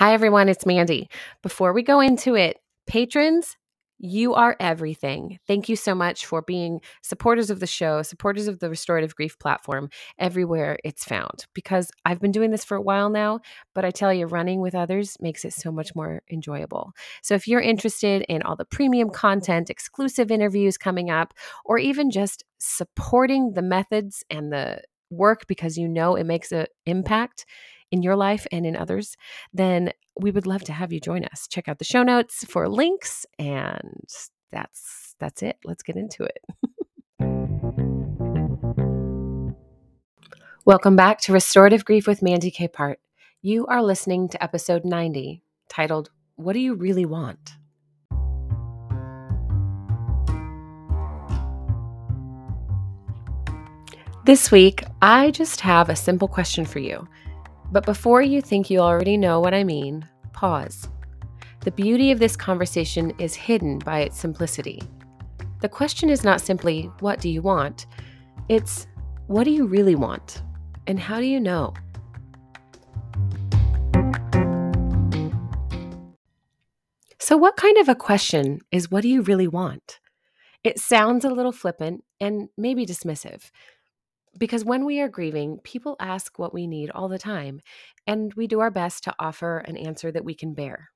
Hi, everyone. It's Mandy. Before we go into it, patrons, you are everything. Thank you so much for being supporters of the show, supporters of the Restorative Grief platform everywhere it's found. Because I've been doing this for a while now, but I tell you, running with others makes it so much more enjoyable. So if you're interested in all the premium content, exclusive interviews coming up, or even just supporting the methods and the work because you know it makes an impact, in your life and in others, then we would love to have you join us. Check out the show notes for links and that's that's it. Let's get into it. Welcome back to Restorative Grief with Mandy Capehart. You are listening to episode 90, titled What Do You Really Want? This week, I just have a simple question for you. But before you think you already know what I mean, pause. The beauty of this conversation is hidden by its simplicity. The question is not simply, What do you want? It's, What do you really want? And how do you know? So, what kind of a question is, What do you really want? It sounds a little flippant and maybe dismissive. Because when we are grieving, people ask what we need all the time, and we do our best to offer an answer that we can bear.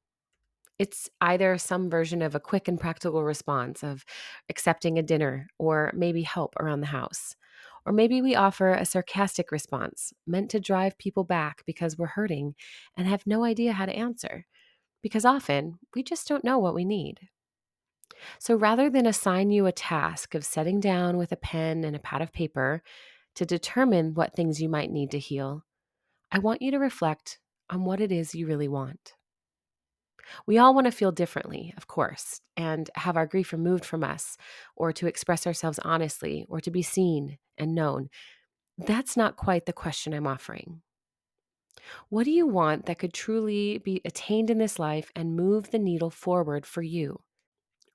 It's either some version of a quick and practical response of accepting a dinner or maybe help around the house. Or maybe we offer a sarcastic response meant to drive people back because we're hurting and have no idea how to answer. Because often we just don't know what we need. So rather than assign you a task of setting down with a pen and a pad of paper to determine what things you might need to heal, I want you to reflect on what it is you really want. We all want to feel differently, of course, and have our grief removed from us, or to express ourselves honestly, or to be seen and known. That's not quite the question I'm offering. What do you want that could truly be attained in this life and move the needle forward for you?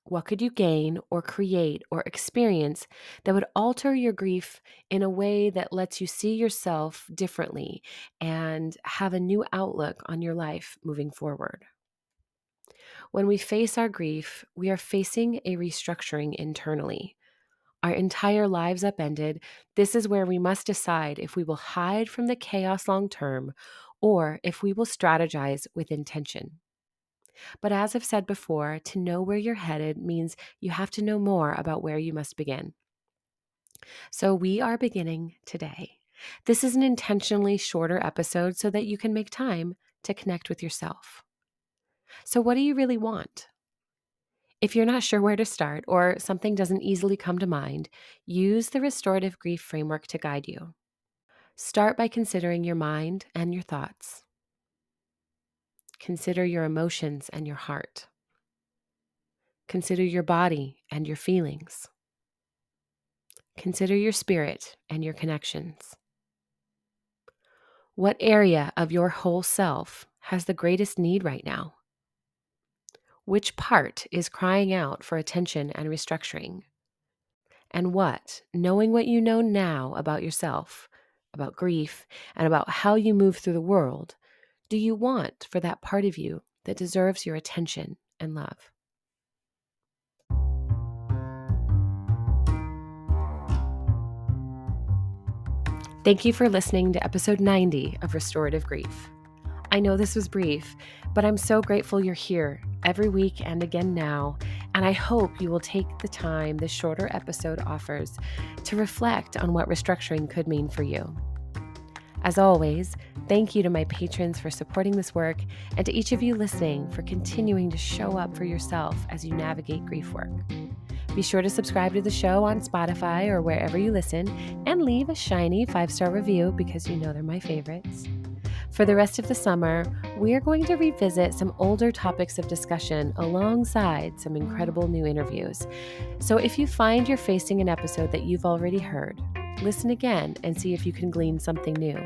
What could you gain or create or experience that would alter your grief in a way that lets you see yourself differently and have a new outlook on your life moving forward? When we face our grief, we are facing a restructuring internally. Our entire lives upended, this is where we must decide if we will hide from the chaos long term or if we will strategize with intention. But as I've said before, to know where you're headed means you have to know more about where you must begin. So we are beginning today. This is an intentionally shorter episode so that you can make time to connect with yourself. So, what do you really want? If you're not sure where to start or something doesn't easily come to mind, use the restorative grief framework to guide you. Start by considering your mind and your thoughts. Consider your emotions and your heart. Consider your body and your feelings. Consider your spirit and your connections. What area of your whole self has the greatest need right now? Which part is crying out for attention and restructuring? And what, knowing what you know now about yourself, about grief, and about how you move through the world, do you want for that part of you that deserves your attention and love? Thank you for listening to episode 90 of Restorative Grief. I know this was brief, but I'm so grateful you're here every week and again now, and I hope you will take the time this shorter episode offers to reflect on what restructuring could mean for you. As always, thank you to my patrons for supporting this work and to each of you listening for continuing to show up for yourself as you navigate grief work. Be sure to subscribe to the show on Spotify or wherever you listen and leave a shiny five star review because you know they're my favorites. For the rest of the summer, we are going to revisit some older topics of discussion alongside some incredible new interviews. So if you find you're facing an episode that you've already heard, listen again and see if you can glean something new.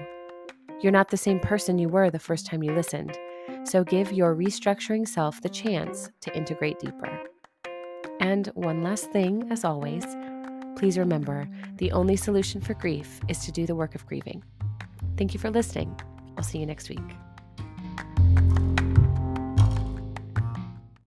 You're not the same person you were the first time you listened, so give your restructuring self the chance to integrate deeper. And one last thing, as always, please remember the only solution for grief is to do the work of grieving. Thank you for listening. I'll see you next week.